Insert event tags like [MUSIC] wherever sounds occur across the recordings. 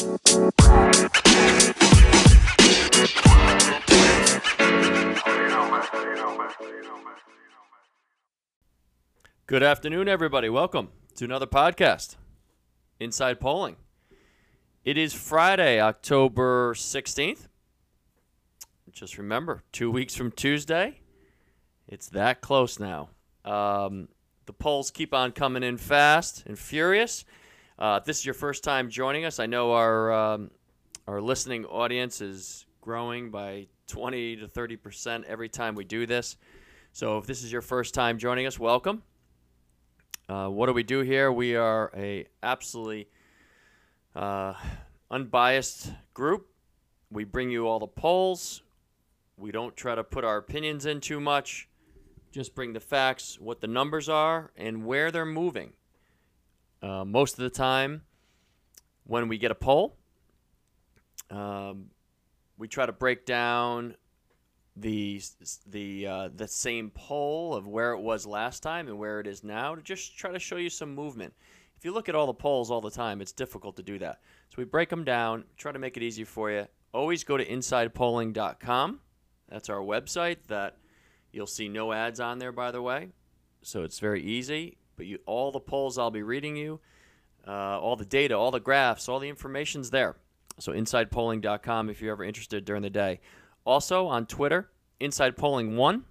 Good afternoon, everybody. Welcome to another podcast, Inside Polling. It is Friday, October 16th. Just remember, two weeks from Tuesday, it's that close now. Um, the polls keep on coming in fast and furious. Uh, if this is your first time joining us, I know our um, our listening audience is growing by 20 to 30 percent every time we do this. So if this is your first time joining us, welcome. Uh, what do we do here? We are a absolutely uh, unbiased group. We bring you all the polls. We don't try to put our opinions in too much. Just bring the facts, what the numbers are, and where they're moving. Uh, most of the time, when we get a poll, um, we try to break down the the uh, the same poll of where it was last time and where it is now to just try to show you some movement. If you look at all the polls all the time, it's difficult to do that. So we break them down, try to make it easy for you. Always go to insidepolling.com. That's our website that you'll see no ads on there by the way. So it's very easy, but you all the polls I'll be reading you, uh, all the data, all the graphs, all the information's there. So insidepolling.com if you're ever interested during the day. Also on Twitter, Inside Polling One.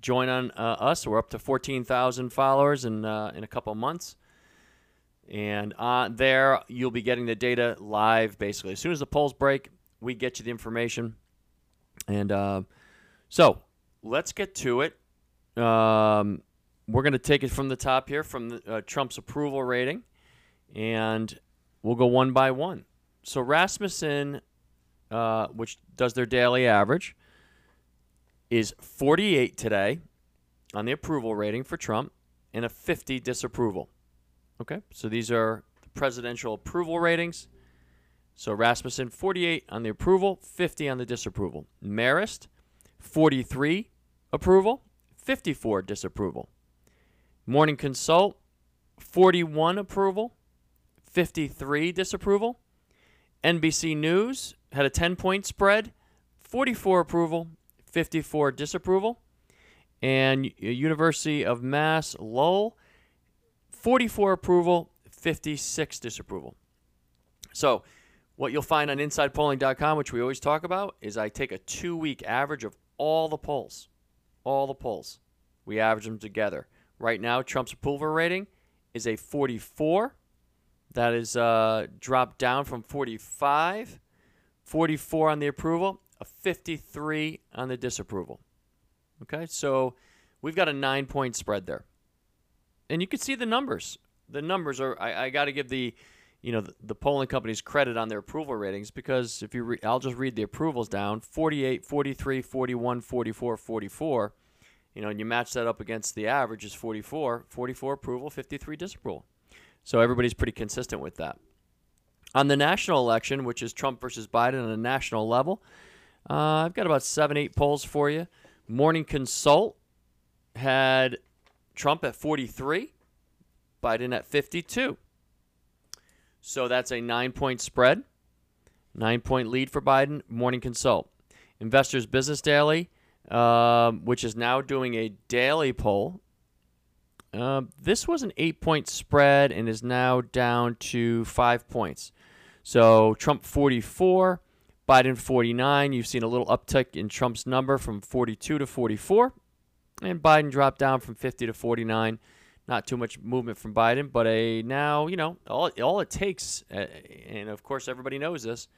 Join on uh, us. We're up to 14,000 followers in uh, in a couple months, and there you'll be getting the data live. Basically, as soon as the polls break, we get you the information. And uh, so let's get to it. Um, we're going to take it from the top here, from the, uh, Trump's approval rating, and we'll go one by one. So Rasmussen uh, which does their daily average, is 48 today on the approval rating for Trump and a 50 disapproval. Okay, so these are the presidential approval ratings. So Rasmussen, 48 on the approval, 50 on the disapproval. Marist, 43 approval, 54 disapproval. Morning Consult, 41 approval, 53 disapproval. NBC News, had a 10 point spread 44 approval, 54 disapproval. And University of Mass Lowell, 44 approval, 56 disapproval. So, what you'll find on InsidePolling.com, which we always talk about, is I take a two week average of all the polls. All the polls. We average them together. Right now, Trump's approval rating is a 44. That is uh, dropped down from 45 44 on the approval, a 53 on the disapproval. Okay, so we've got a nine point spread there. And you can see the numbers. The numbers are, I, I got to give the, you know, the, the, polling companies credit on their approval ratings because if you, re- I'll just read the approvals down 48, 43, 41, 44, 44. You know, and you match that up against the average is 44, 44 approval, 53 disapproval. So everybody's pretty consistent with that. On the national election, which is Trump versus Biden on a national level, uh, I've got about seven, eight polls for you. Morning Consult had Trump at 43, Biden at 52. So that's a nine point spread, nine point lead for Biden. Morning Consult. Investors Business Daily, um, which is now doing a daily poll. Uh, this was an eight point spread and is now down to five points. So Trump 44, Biden 49. You've seen a little uptick in Trump's number from 42 to 44, and Biden dropped down from 50 to 49. Not too much movement from Biden, but a now you know all all it takes, uh, and of course everybody knows this.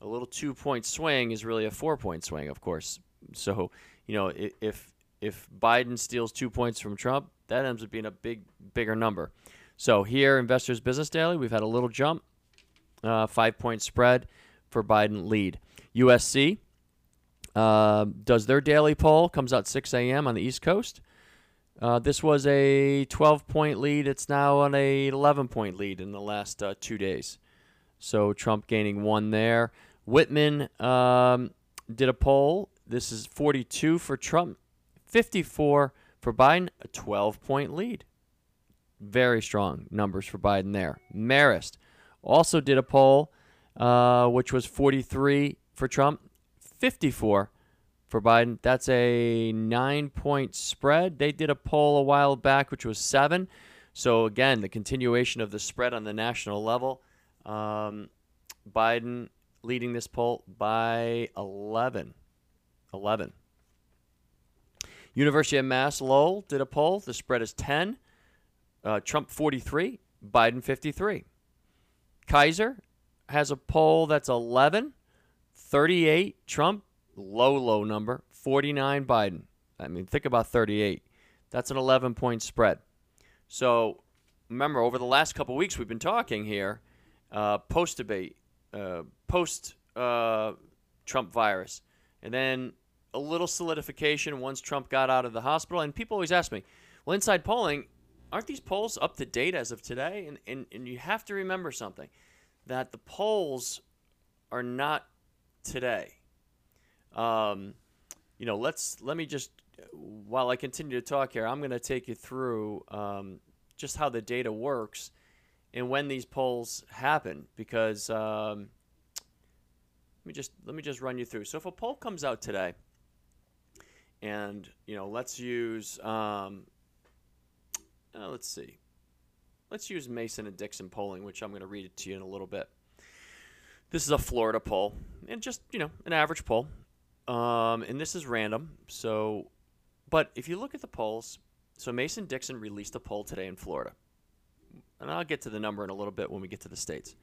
A little two point swing is really a four point swing, of course. So you know if if Biden steals two points from Trump, that ends up being a big bigger number. So here, Investors Business Daily, we've had a little jump uh, five point spread for Biden lead. USC uh, does their daily poll, comes out 6 a.m. on the East Coast. Uh, this was a 12 point lead. It's now on a 11 point lead in the last uh, two days. So Trump gaining one there. Whitman um, did a poll. This is 42 for Trump, 54 for Biden, a 12 point lead. Very strong numbers for Biden there. Marist also did a poll. uh, which was 43 for Trump, 54 for Biden. That's a nine point spread. They did a poll a while back, which was seven. So, again, the continuation of the spread on the national level. Um, Biden leading this poll by 11. 11. University of Mass Lowell did a poll. The spread is 10. Uh, Trump 43, Biden 53. Kaiser has a poll that's 11, 38 Trump, low, low number, 49 Biden. I mean, think about 38. That's an 11 point spread. So remember, over the last couple weeks, we've been talking here uh, post debate, uh, post uh, Trump virus, and then a little solidification once Trump got out of the hospital. And people always ask me, well, inside polling, aren't these polls up to date as of today? And, and, and you have to remember something that the polls are not today. Um, you know, let's let me just while I continue to talk here, I'm going to take you through um, just how the data works and when these polls happen because um, let me just let me just run you through. So if a poll comes out today, and you know, let's use um, uh, let's see, let's use Mason and Dixon polling, which I'm going to read it to you in a little bit. This is a Florida poll, and just you know, an average poll, um, and this is random. So, but if you look at the polls, so Mason Dixon released a poll today in Florida. And I'll get to the number in a little bit when we get to the states.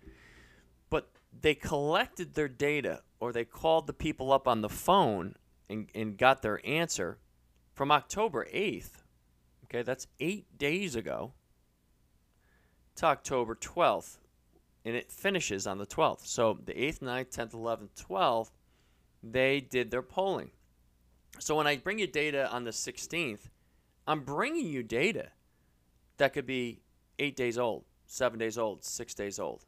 But they collected their data or they called the people up on the phone and, and got their answer from October 8th. Okay, that's eight days ago to October 12th. And it finishes on the 12th. So the 8th, 9th, 10th, 11th, 12th, they did their polling. So when I bring you data on the 16th, I'm bringing you data that could be eight days old, seven days old, six days old.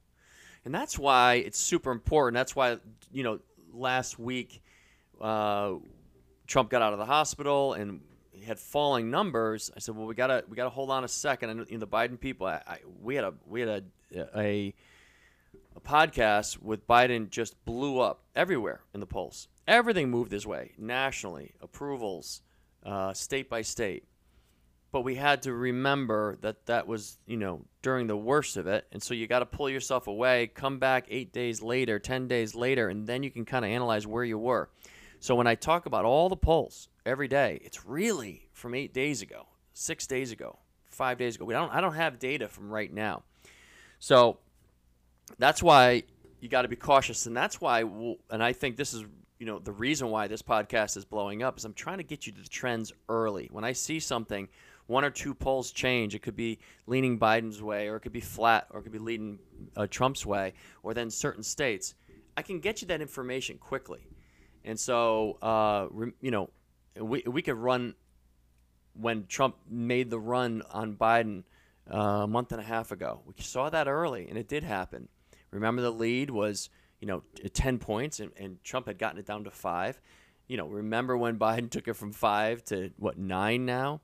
And that's why it's super important. That's why, you know, last week uh, Trump got out of the hospital and he had falling numbers. I said, well, we gotta we gotta hold on a second. And you know, the Biden people, I, I, we had a we had a, a a podcast with Biden just blew up everywhere in the polls. Everything moved his way nationally, approvals, uh, state by state but we had to remember that that was you know during the worst of it and so you got to pull yourself away come back eight days later ten days later and then you can kind of analyze where you were so when i talk about all the polls every day it's really from eight days ago six days ago five days ago we don't, i don't have data from right now so that's why you got to be cautious and that's why we'll, and i think this is you know the reason why this podcast is blowing up is i'm trying to get you to the trends early when i see something one or two polls change. It could be leaning Biden's way, or it could be flat, or it could be leaning uh, Trump's way, or then certain states. I can get you that information quickly, and so uh, you know we we could run when Trump made the run on Biden uh, a month and a half ago. We saw that early, and it did happen. Remember, the lead was you know 10 points, and, and Trump had gotten it down to five. You know, remember when [LAUGHS] Biden took it from five to what nine now?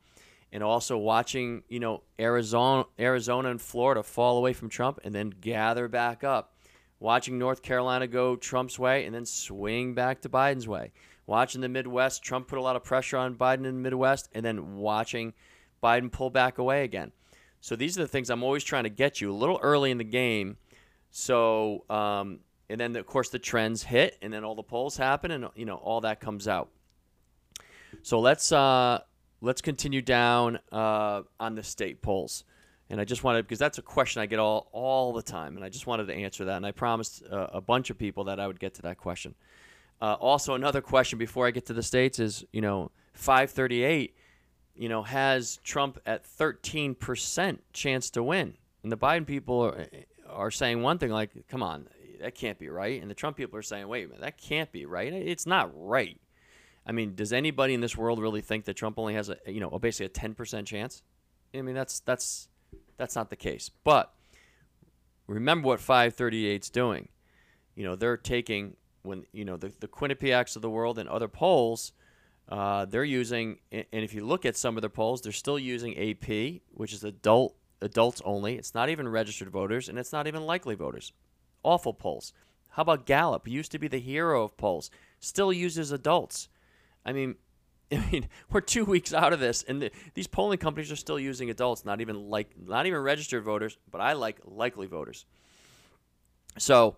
and also watching you know Arizona, Arizona and Florida fall away from Trump and then gather back up. Watching North Carolina go Trump's way and then swing back to Biden's way. Watching the Midwest, Trump put a lot of pressure on Biden in the Midwest, and then watching Biden pull back away again. So these are the things I'm always trying to get you a little early in the game. So um, and then of course the trends hit, and then all the polls happen, and you know all that comes out. So let's uh, let's continue down uh, on the state polls. And I just wanted, because that's a question I get all, all the time, and I just wanted to answer that. And I promised uh, a bunch of people that I would get to that question. Uh, also, another question before I get to the states is, you know, 538, you know, has Trump at 13% chance to win. And the Biden people are, are saying one thing like, come on, that can't be right. And the Trump people are saying, wait a minute, that can't be right. It's not right. I mean, does anybody in this world really think that Trump only has a you know basically a ten percent chance? I mean, that's that's that's not the case. But remember what 538's doing. You know, they're taking when you know the the Quinnipiacs of the world and other polls. Uh, they're using, and if you look at some of their polls, they're still using AP, which is adult adults only. It's not even registered voters, and it's not even likely voters. Awful polls. How about Gallup? Used to be the hero of polls, still uses adults. I mean, [LAUGHS] I mean, we're two weeks out of this, and the, these polling companies are still using adults, not even like, not even registered voters, but I like likely voters. So,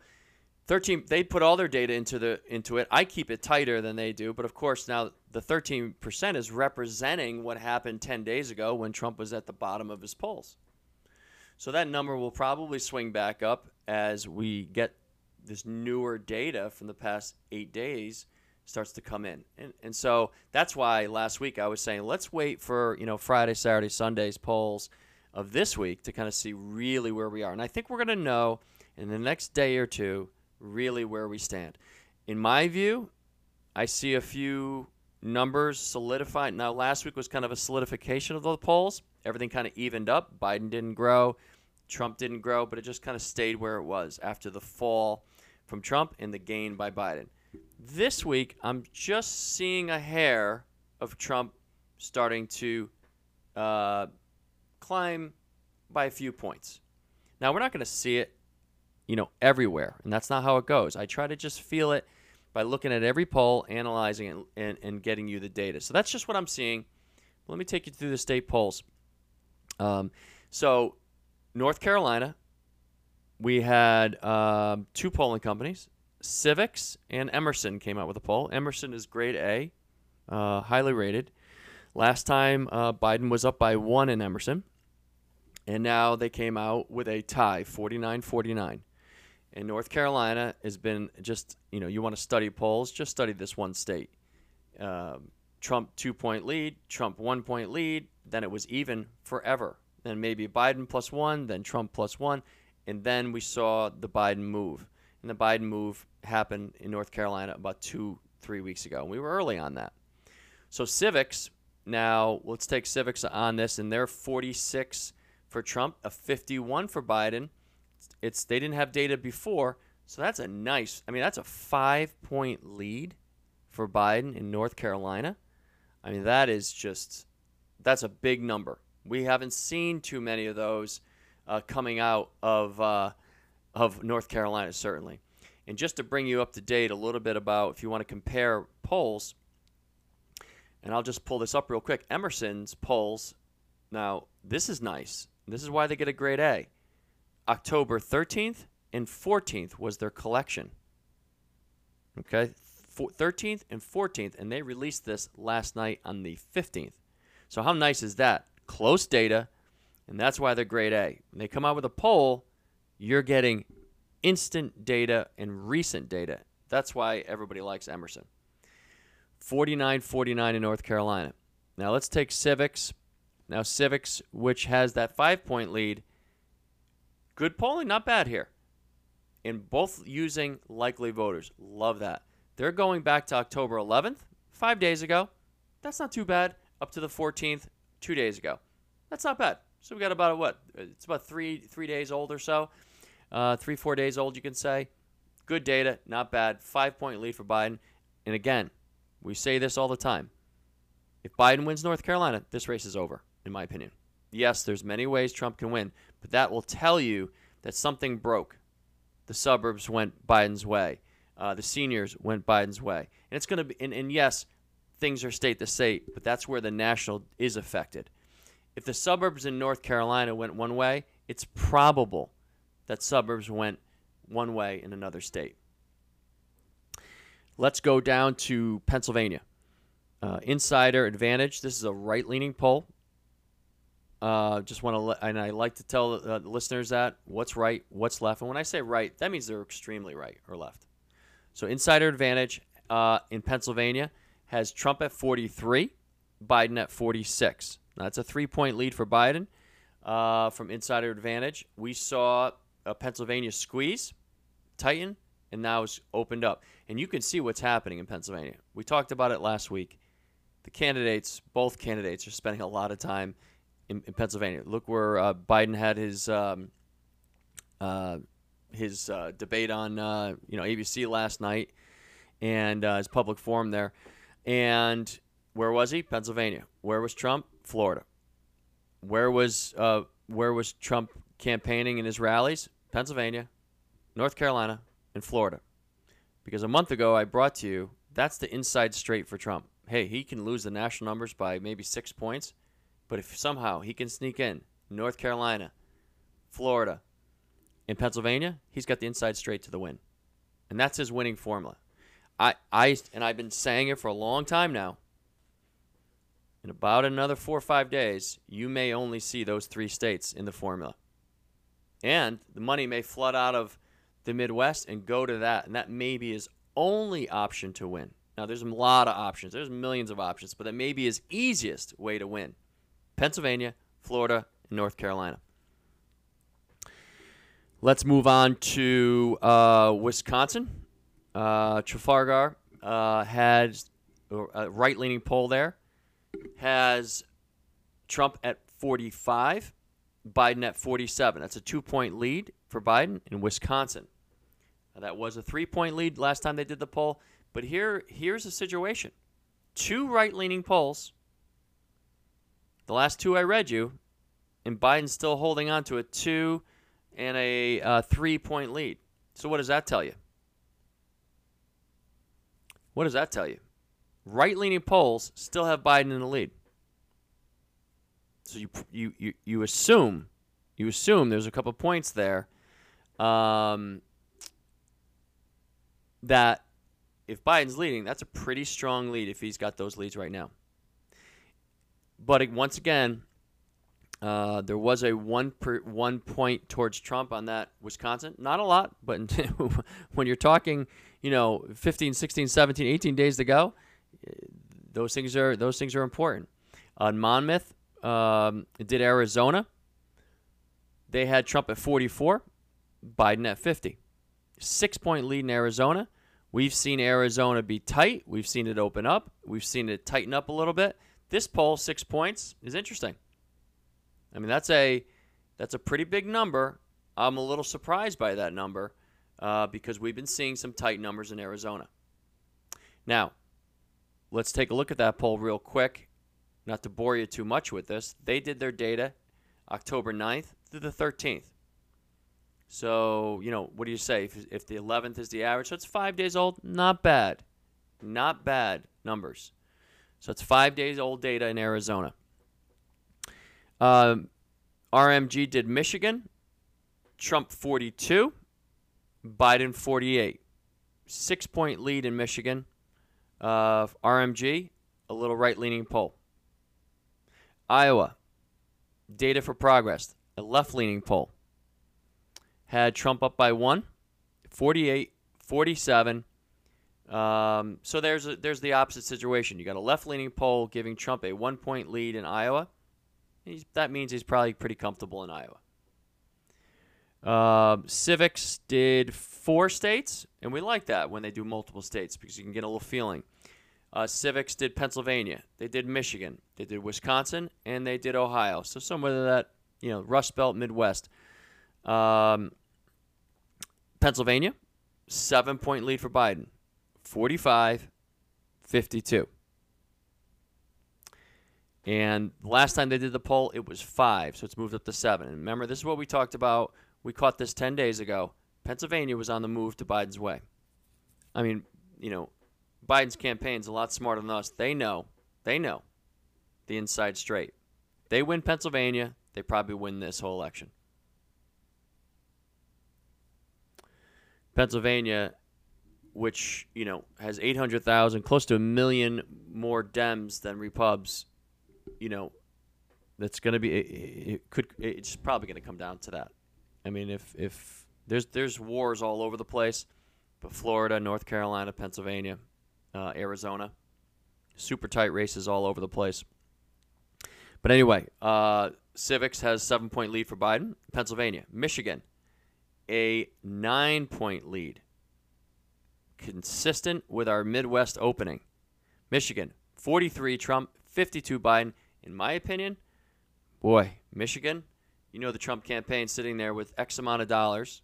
13 they put all their data into the into it. I keep it tighter than they do, but of course now the 13% is representing what happened 10 days ago when Trump was at the bottom of his polls. So that number will probably swing back up as we get this newer data from the past 8 days starts to come in. And and so that's why last week I was saying let's wait for, you know, Friday, Saturday, Sunday's polls of this week to kind of see really where we are. And I think we're going to know in the next day or two really where we stand. In my view, I see a few numbers solidified. Now, last week was kind of a solidification of the polls. Everything kind of evened up. Biden didn't grow, Trump didn't grow, but it just kind of stayed where it was after the fall from Trump and the gain by Biden. This week, I'm just seeing a hair of Trump starting to uh, climb by a few points. Now, we're not going to see it you know, everywhere. And that's not how it goes. I try to just feel it by looking at every poll, analyzing it, and, and getting you the data. So that's just what I'm seeing. Let me take you through the state polls. Um, so, North Carolina, we had um, two polling companies, Civiqs and Emerson came out with a poll. Emerson is grade A, uh, highly rated. Last time uh, Biden was up by one in Emerson, and now they came out with a tie, 49 49 in North Carolina has been just, you know, you want to study polls, just study this one state. Um, Trump two point lead, Trump one point lead, then it was even forever. Then maybe Biden plus one, then Trump plus one, and then we saw the Biden move. And the Biden move happened in North Carolina about two, three weeks ago. And we were early on that. So Civiqs, now let's take Civiqs on this, and they're 46 for Trump, a 51 for Biden it's they didn't have data before, so that's a nice. I mean, that's a five point lead for Biden in North Carolina. I mean, that is just that's a big number. We haven't seen too many of those uh, coming out of uh, of North Carolina, certainly. And just to bring you up to date a little bit about if you want to compare polls, and I'll just pull this up real quick. Emerson's polls. Now, this is nice. This is why they get a grade A. October 13th and 14th was their collection. Okay, 13th and 14th, and they released this last night on the 15th. So how nice is that? Close data, and that's why they're grade A. When they come out with a poll, you're getting instant data and recent data. That's why everybody likes Emerson. 49 49 in North Carolina. Now let's take Civiqs. Now, Civiqs, which has that five point lead, Good polling, not bad here. And both using likely voters. Love that. They're going back to October 11th, five days ago. That's not too bad. Up to the 14th, two days ago. That's not bad. So we got about what? It's about three three days old or so. Uh, three four days old, you can say. Good data, not bad. Five point lead for Biden. And again, we say this all the time. If Biden wins North Carolina, this race is over, in my opinion. Yes, there's many ways Trump can win, but that will tell you that something broke. The suburbs went Biden's way. Uh, the seniors went Biden's way. And it's going to be, and, and yes, things are state to state, but that's where the national is affected. If the suburbs in North Carolina went one way, it's probable that suburbs went one way in another state. Let's go down to Pennsylvania. Uh, insider advantage. This is a right leaning poll. Uh, just want to, and I like to tell uh, the listeners that what's right, what's left. And when I say right, that means they're extremely right or left. So insider advantage uh, in Pennsylvania has Trump at 43, Biden at 46. Now, that's a three point lead for Biden uh, from insider advantage. We saw a Pennsylvania squeeze, tighten, and now it's opened up. And you can see what's happening in Pennsylvania. We talked about it last week. The candidates, both candidates, are spending a lot of time in, in Pennsylvania. Look where uh, Biden had his um, uh, his uh, debate on uh, you know ABC last night and uh, his public forum there. And where was he? Pennsylvania. Where was Trump? Florida. Where was uh, where was Trump campaigning in his rallies? Pennsylvania, North Carolina, and Florida. Because a month ago, I brought to you that's the inside straight for Trump. Hey, he can lose the national numbers by maybe six points, but if somehow he can sneak in North Carolina, Florida, and Pennsylvania, he's got the inside straight to the win. And that's his winning formula. I, I and I've been saying it for a long time now. In about another four or five days, you may only see those three states in the formula. And the money may flood out of the Midwest and go to that. And that may be his only option to win. Now, there's a lot of options. There's millions of options, but that may be his easiest way to win. Pennsylvania, Florida, and North Carolina. Let's move on to uh, Wisconsin. Uh, Trafalgar uh, a right leaning poll there, has Trump at 45, Biden at 47. That's a two point lead for Biden in Wisconsin. Now, that was a three point lead last time they did the poll. But here, here's the situation two right leaning polls. The last two I read you, and Biden's still holding on to a two and a uh, three point lead. So, what does that tell you? What does that tell you? Right leaning polls still have Biden in the lead. So you, you, you, you assume you assume there's a couple points there um, that if Biden's leading, that's a pretty strong lead if he's got those leads right now. But once again, uh, there was a one per, one point towards Trump on that Wisconsin. Not a lot, but [LAUGHS] when you're talking, you know, 15, 16, 17, 18 days to go, those things are those things are important. On Monmouth, um, did Arizona. They had Trump at 44, Biden at 50. Six point lead in Arizona. We've seen Arizona be tight. We've seen it open up. We've seen it tighten up a little bit. This poll, six points, is interesting. I mean, that's a that's a pretty big number. I'm a little surprised by that number uh, because we've been seeing some tight numbers in Arizona. Now, let's take a look at that poll real quick. Not to bore you too much with this, they did their data October 9th through the 13th. So, you know, what do you say? If, if the 11th is the average, so it's five days old, not bad. Not bad numbers. So it's five days old data in Arizona. Um, RMG did Michigan, Trump 42, Biden 48. Six point lead in Michigan. Uh, RMG, a little right leaning poll. Iowa, data for progress, a left leaning poll had Trump up by one, 48, 47. Um, so there's a, there's the opposite situation. You got a left-leaning poll giving Trump a one-point lead in Iowa. He's, that means he's probably pretty comfortable in Iowa. Uh, Civiqs did four states, and we like that when they do multiple states because you can get a little feeling. Uh, Civiqs did Pennsylvania, they did Michigan, they did Wisconsin, and they did Ohio. So somewhere in that you know Rust Belt Midwest. Um, Pennsylvania, seven point lead for Biden, 45 52. And last time they did the poll, it was five, so it's moved up to seven. And remember, this is what we talked about. We caught this 10 days ago. Pennsylvania was on the move to Biden's way. I mean, you know, Biden's campaign's a lot smarter than us. They know, they know the inside straight. They win Pennsylvania, they probably win this whole election. Pennsylvania, which you know has 800,000, close to a million more Dems than Repubs, you know, that's going to be it, it could it's probably going to come down to that. I mean, if if there's there's wars all over the place, but Florida, North Carolina, Pennsylvania, uh, Arizona, super tight races all over the place. But anyway, uh, Civiqs has seven point lead for Biden. Pennsylvania, Michigan, a nine point lead. Consistent with our Midwest opening. Michigan, 43 Trump, 52 Biden. In my opinion, boy, Michigan, you know the Trump campaign sitting there with X amount of dollars.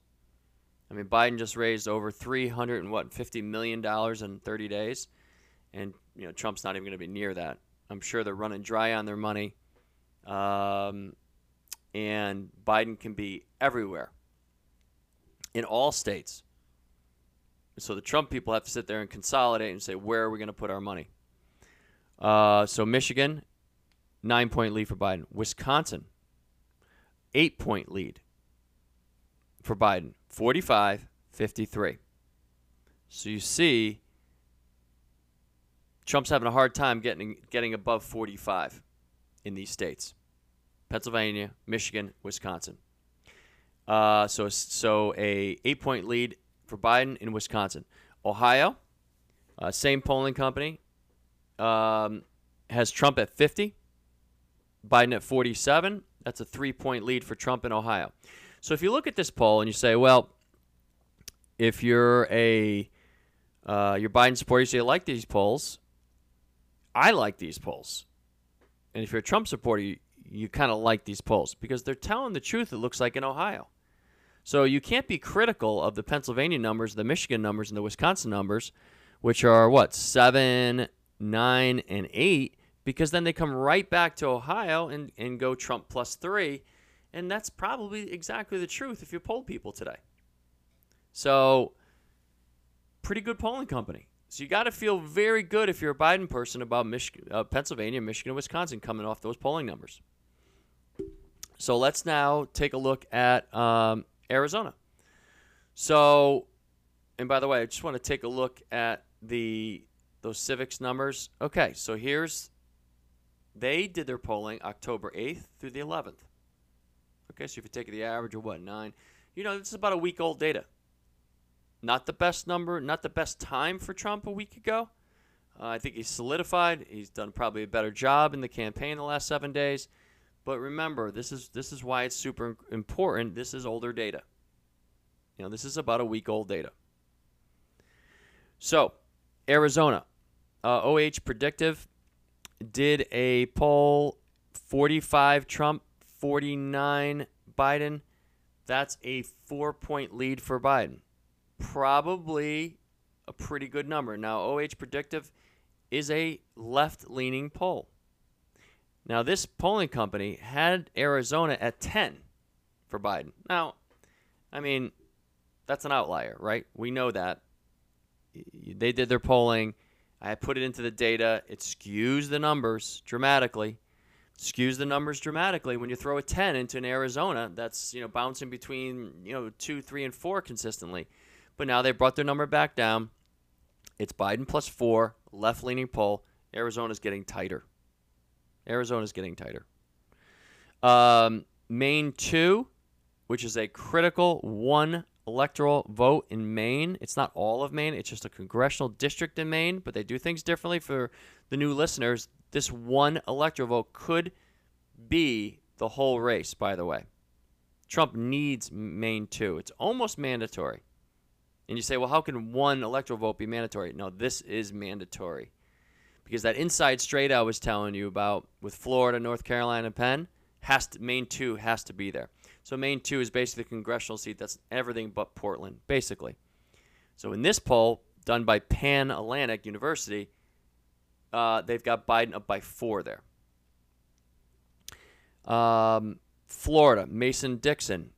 I mean, Biden just raised over 300 and what, 50 million dollars in 30 days, and you know Trump's not even going to be near that. I'm sure they're running dry on their money, um, and Biden can be everywhere in all states. So the Trump people have to sit there and consolidate and say, where are we going to put our money? Uh, so Michigan, nine point lead for Biden. Wisconsin, eight point lead for Biden, 45 53. So you see, Trump's having a hard time getting getting above 45 in these states: Pennsylvania, Michigan, Wisconsin. Uh, so so a eight point lead for Biden in Wisconsin. Ohio, uh, same polling company, um, has Trump at 50, Biden at 47. That's a three point lead for Trump in Ohio. So if you look at this poll and you say, well, if you're a uh, your Biden supporter, you say, I like these polls. I like these polls. And if you're a Trump supporter, you, you kind of like these polls because they're telling the truth, it looks like in Ohio. So you can't be critical of the Pennsylvania numbers, the Michigan numbers, and the Wisconsin numbers, which are what, seven, nine, and eight, because then they come right back to Ohio and, and go Trump plus three. And that's probably exactly the truth if you poll people today. So, pretty good polling company. So you got to feel very good if you're a Biden person about Michigan, uh, Pennsylvania, Michigan, and Wisconsin coming off those polling numbers. So let's now take a look at um, Arizona. So, and by the way, I just want to take a look at the those Civiqs numbers. Okay, so here's they did their polling October 8th through the 11th. Okay, so if you take the average of what nine, you know this is about a week old data. Not the best number, not the best time for Trump a week ago. Uh, I think he's solidified. He's done probably a better job in the campaign the last seven days. But remember, this is this is why it's super important. This is older data. You know, this is about a week old data. So, Arizona, uh, OH Predictive did a poll 45 Trump, 49 Biden. That's a four point lead for Biden. Probably a pretty good number. Now, OH Predictive is a left leaning poll. Now, this polling company had Arizona at 10 for Biden. Now, I mean, that's an outlier, right? We know that. They did their polling. I put it into the data. It skews the numbers dramatically. Skews the numbers dramatically when you throw a 10 into an Arizona that's, you know, bouncing between, you know, 2, 3 and 4 consistently. But now they brought their number back down. It's Biden plus 4, left-leaning poll. Arizona's getting tighter. Arizona's getting tighter. Um, Maine 2, which is a critical one electoral vote in Maine. It's not all of Maine, it's just a congressional district in Maine, but they do things differently for the new listeners. This one electoral vote could be the whole race, by the way. Trump needs Maine too. It's almost mandatory. And you say, well, how can one electoral vote be mandatory? No, this is mandatory because that inside straight I was telling you about with Florida, North Carolina, Penn has to, Maine too has to be there. So Maine two is basically the congressional seat that's everything but Portland, basically. So in this poll done by Pan Atlantic University, uh, they've got Biden up by four there. Um, Florida, Mason Dixon,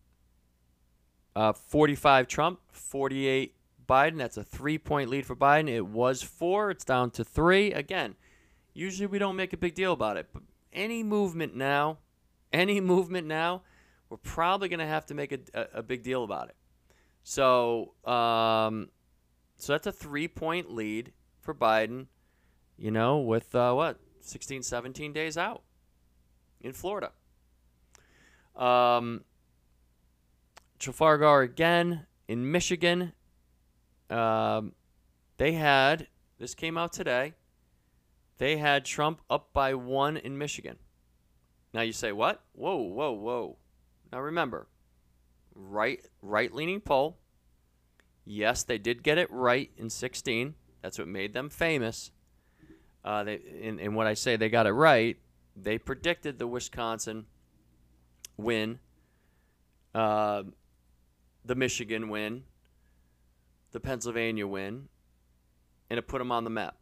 uh, 45 Trump, 48 Biden. That's a three point lead for Biden. It was four, it's down to three. Again, usually we don't make a big deal about it, but any movement now, any [LAUGHS] movement now, we're probably going to have to make a, a, a, big deal about it. So, um, so that's a three point lead for Biden, you know, with uh, what, 16, 17 days out in Florida. Um, Trafalgar again in Michigan, um, they had this came out today. They had Trump up by one in Michigan. Now you say what? Whoa, whoa, whoa! Now remember, right, right-leaning poll. Yes, they did get it right in 16. That's what made them famous. Uh, they, in, in what I say, they got it right. They predicted the Wisconsin win, uh, the Michigan win, the Pennsylvania win, and it put them on the map.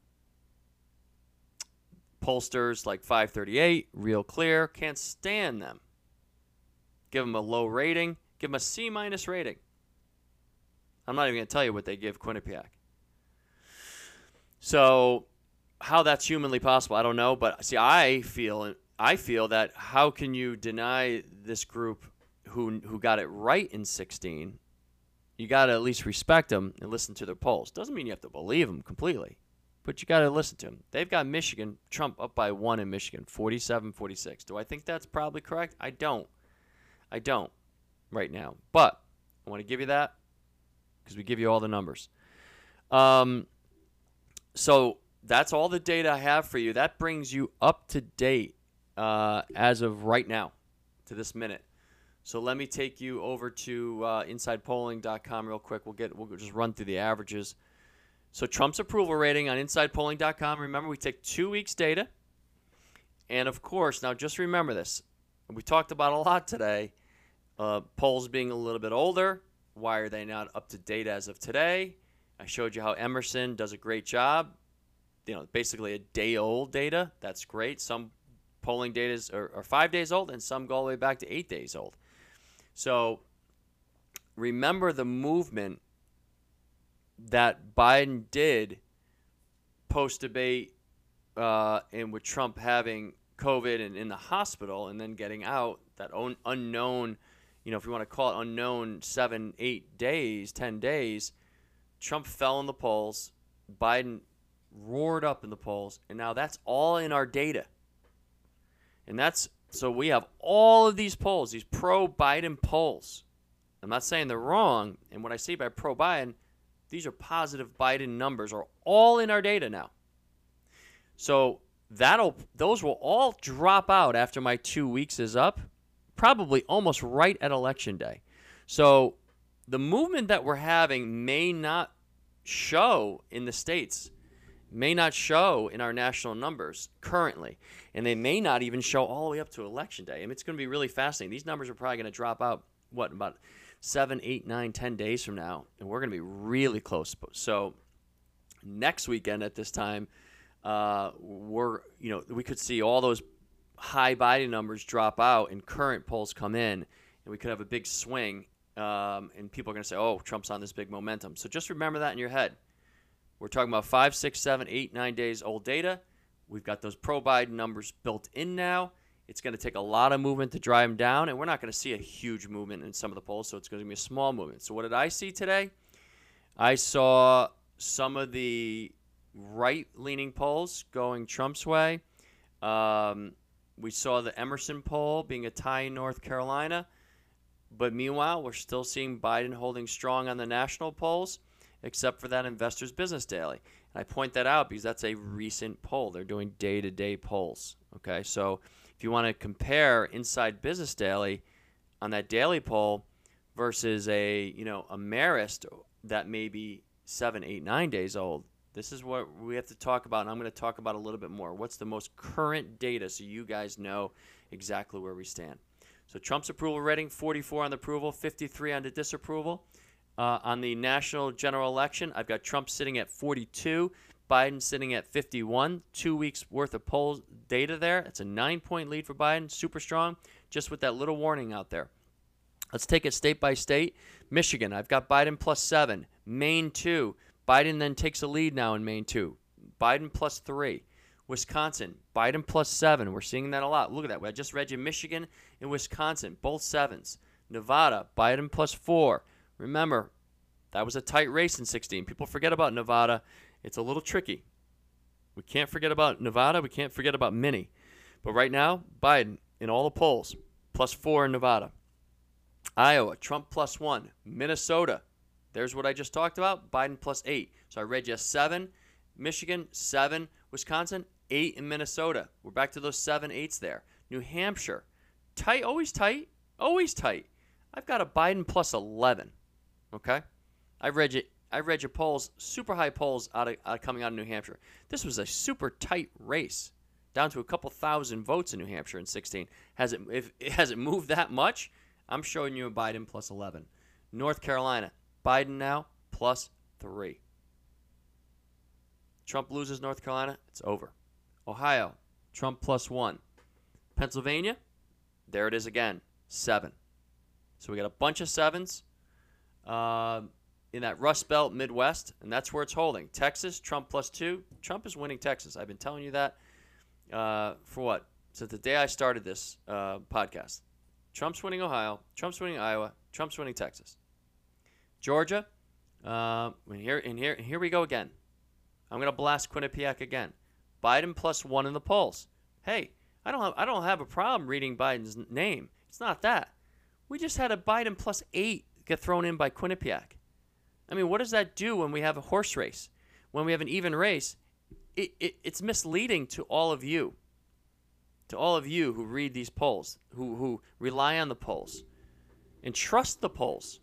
Pollsters like 538, Real Clear, can't stand them. Give them a low rating, give them a C minus rating. I'm not even going to tell you what they give Quinnipiac. So, how that's humanly possible, I don't know. But see, I feel I feel that how can you deny this group who who got it right in 16? You got to at least respect them and listen to their polls. Doesn't mean you have to believe them completely, but you got to listen to them. They've got Michigan, Trump up by one in Michigan, 47 46. Do I think that's probably correct? I don't. I don't right now. But I want to give you that because we give you all the numbers. Um, so that's all the data I have for you. That brings you up to date uh, as of right now, to this minute. So let me take you over to uh, InsidePolling.com real quick. We'll get we'll just run through the averages. So Trump's approval rating on InsidePolling.com. Remember, we take two weeks data, and of course, now just remember this. We talked about a lot today. Uh, polls being a little bit older. Why are they not up to date as of today? I showed you how Emerson does a great job. You know, basically a day old data. That's great. Some polling data are, are five days old, and some go all the way back to eight days old. So remember the movement that Biden did post debate uh, and with Trump having COVID and in the hospital and then getting out, that unknown, you know, if you want to call it unknown, seven, eight days, 10 days, Trump fell in the polls. Biden roared up in the polls. And now that's all in our data. And that's so we have all of these polls, these pro Biden polls. I'm not saying they're wrong. And what I say by pro Biden, these are positive Biden numbers, are all in our data now. So that'll those will all drop out after my two weeks is up, probably almost right at election day. So the movement that we're having may not show in the states may not show in our national numbers currently, and they may not even show all the way up to election day. I mean, it's going to be really fascinating. These numbers are probably going to drop out what about seven, eight, nine, ten days from now, and we're going to be really close. So next weekend at this time, uh, we're you know we could see all those high Biden numbers drop out and current polls come in, and we could have a big swing. Um, and people are going to say, "Oh, Trump's on this big momentum." So just remember that in your head. We're talking about five, six, seven, eight, nine days old data. We've got those pro Biden numbers built in now. It's going to take a lot of movement to drive them down, and we're not going to see a huge movement in some of the polls, so it's going to be a small movement. So, what did I see today? I saw some of the right leaning polls going Trump's way. Um, we saw the Emerson poll being a tie in North Carolina. But meanwhile, we're still seeing Biden holding strong on the national polls except for that Investors Business Daily. And I point that out because that's a recent poll. They're doing day to day polls. Okay, so if you want to compare Inside Business Daily on that daily poll versus a you know a Marist that may be seven, eight, nine days old, this is what we have to talk about, and I'm going to talk about a little bit more. What's the most current data so you guys know exactly where we stand? So Trump's approval rating 44 on the approval, 53 on the disapproval. Uh, on the national general election, I've got Trump sitting at 42, Biden sitting at 51. Two weeks worth of poll data there. It's a nine point lead for Biden, super strong, just with that little warning out there. Let's take it state by state. Michigan, I've got Biden plus seven. Maine, two. Biden then takes a lead now in Maine, too. Biden plus three. Wisconsin, Biden plus seven. We're seeing that a lot. Look at that. I just read you Michigan and Wisconsin, both sevens. Nevada, Biden plus four. Remember, that was a tight race in 16. People forget about Nevada. It's a little tricky. We can't forget about Nevada. We can't forget about Mini. But right now, Biden in all the polls, plus four in Nevada. Iowa, Trump plus one. Minnesota, there's what I just talked about. Biden plus eight. So I read you seven. Michigan, seven. Wisconsin, eight in Minnesota. We're back to those seven eights there. New Hampshire, tight, always tight, always tight. I've got a Biden plus 11. Okay, I read you. I read your polls, super high polls out of, uh, coming out of New Hampshire. This was a super tight race, down to a couple thousand votes in New Hampshire in 16. Has it if has it moved that much? I'm showing you a Biden plus 11. North Carolina, Biden now plus three. Trump loses North Carolina, it's over. Ohio, Trump plus one. Pennsylvania, there it is again, seven. So we got a bunch of sevens. Uh, in that Rust Belt Midwest, and that's where it's holding. Texas, Trump plus two. Trump is winning Texas. I've been telling you that uh, for what? Since the day I started this uh, podcast. Trump's winning Ohio. Trump's winning Iowa. Trump's winning Texas. Georgia, uh, and here and here and here we go again. I'm gonna blast Quinnipiac again. Biden plus one in the polls. Hey, I don't have I don't have a problem reading Biden's name. It's not that. We just had a Biden plus eight get thrown in by Quinnipiac. I mean, what does that do when we have a horse race? When we have an even race, it, it, it's misleading to all of you. To all of you who read these polls, who, who rely on the polls, and trust the polls.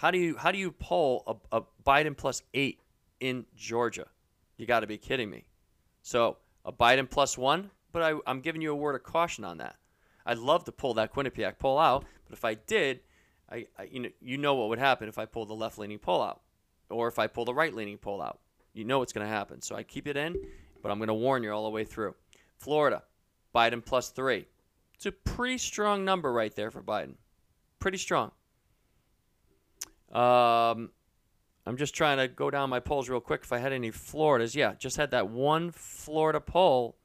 How do you how do you poll a, a Biden plus eight in Georgia? You got to be kidding me. So a Biden plus one, but I, I'm giving you a word of caution on that. I'd love to pull that Quinnipiac poll out, but if I did, I, I, you know you know what would happen if I pull the left leaning poll out, or if I pull the right leaning poll out. You know what's going to happen. So I keep it in, but I'm going to warn you all the way through. Florida, Biden plus three. It's a pretty strong number right there for Biden. Pretty strong. Um, I'm just trying to go down my polls real quick. If I had any Floridas, yeah, just had that one Florida poll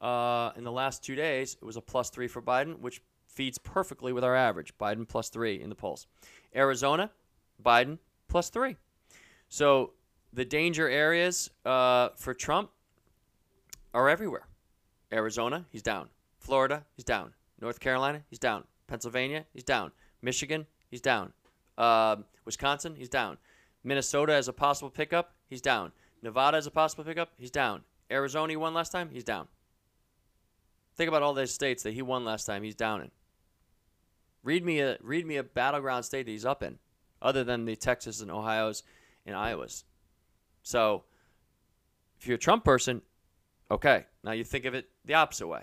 uh, in the last two days. It was a plus three for Biden, which feeds perfectly with our average. Biden plus three in the polls. Arizona, Biden plus three. So the danger areas uh, for Trump are everywhere. Arizona, he's down. Florida, he's down. North Carolina, he's down. Pennsylvania, he's down. Michigan, he's down. Uh, Wisconsin, he's down. Minnesota as a possible pickup, he's down. Nevada as a possible pickup, he's down. Arizona, he won last time, he's down. Think about all those states that he won last time, he's down in. Read me a read me a battleground state that he's up in, other than the Texas and Ohio's and Iowa's. So, if you're a Trump person, okay. Now you think of it the opposite way.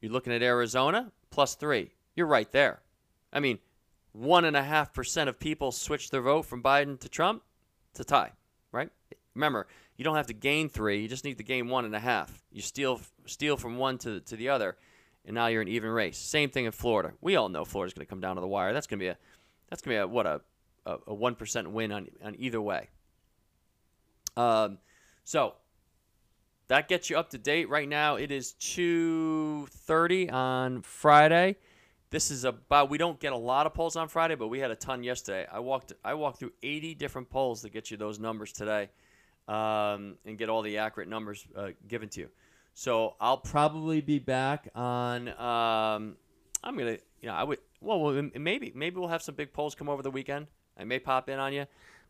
You're looking at Arizona plus three. You're right there. I mean, one and a half percent of people switch their vote from Biden to Trump. It's a tie, right? Remember, you don't have to gain three. You just need to gain one and a half. You steal steal from one to to the other, and now you're an even race. Same thing in Florida. We all know Florida's going to come down to the wire. That's going to be a that's going to be a what a a one percent win on on either way. Um, so that gets you up to date. Right now, it is 2:30 on Friday. This is about. We don't get a lot of polls on Friday, but we had a ton yesterday. I walked. I walked through 80 different polls to get you those numbers today, um, and get all the accurate numbers uh, given to you. So I'll probably be back on. Um, I'm gonna. You know, I would. Well, maybe maybe we'll have some big polls come over the weekend. I may pop in on you.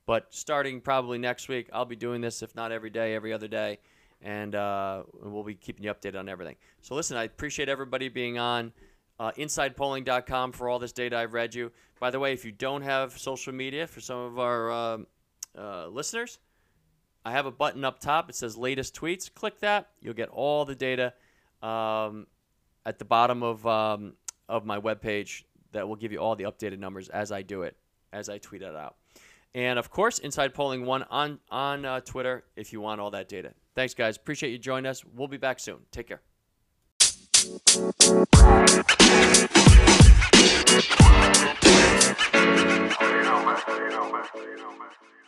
But starting probably next week, I'll be doing this, if not every day, every other day. And uh, we'll be keeping you updated on everything. So listen, I appreciate everybody being on. Uh, InsidePolling.com for all this data I've read you. By the way, if you don't have social media for some of our uh, uh, listeners, I have a button up top. It says latest tweets. Click that. You'll get all the data um, at the bottom of, um, of my webpage that will give you all the updated numbers as I do it, as I tweet it out. And of course, Inside Polling One on on uh, Twitter if you want all that data. Thanks, guys. Appreciate you joining us. We'll be back soon. Take care. You know, man. You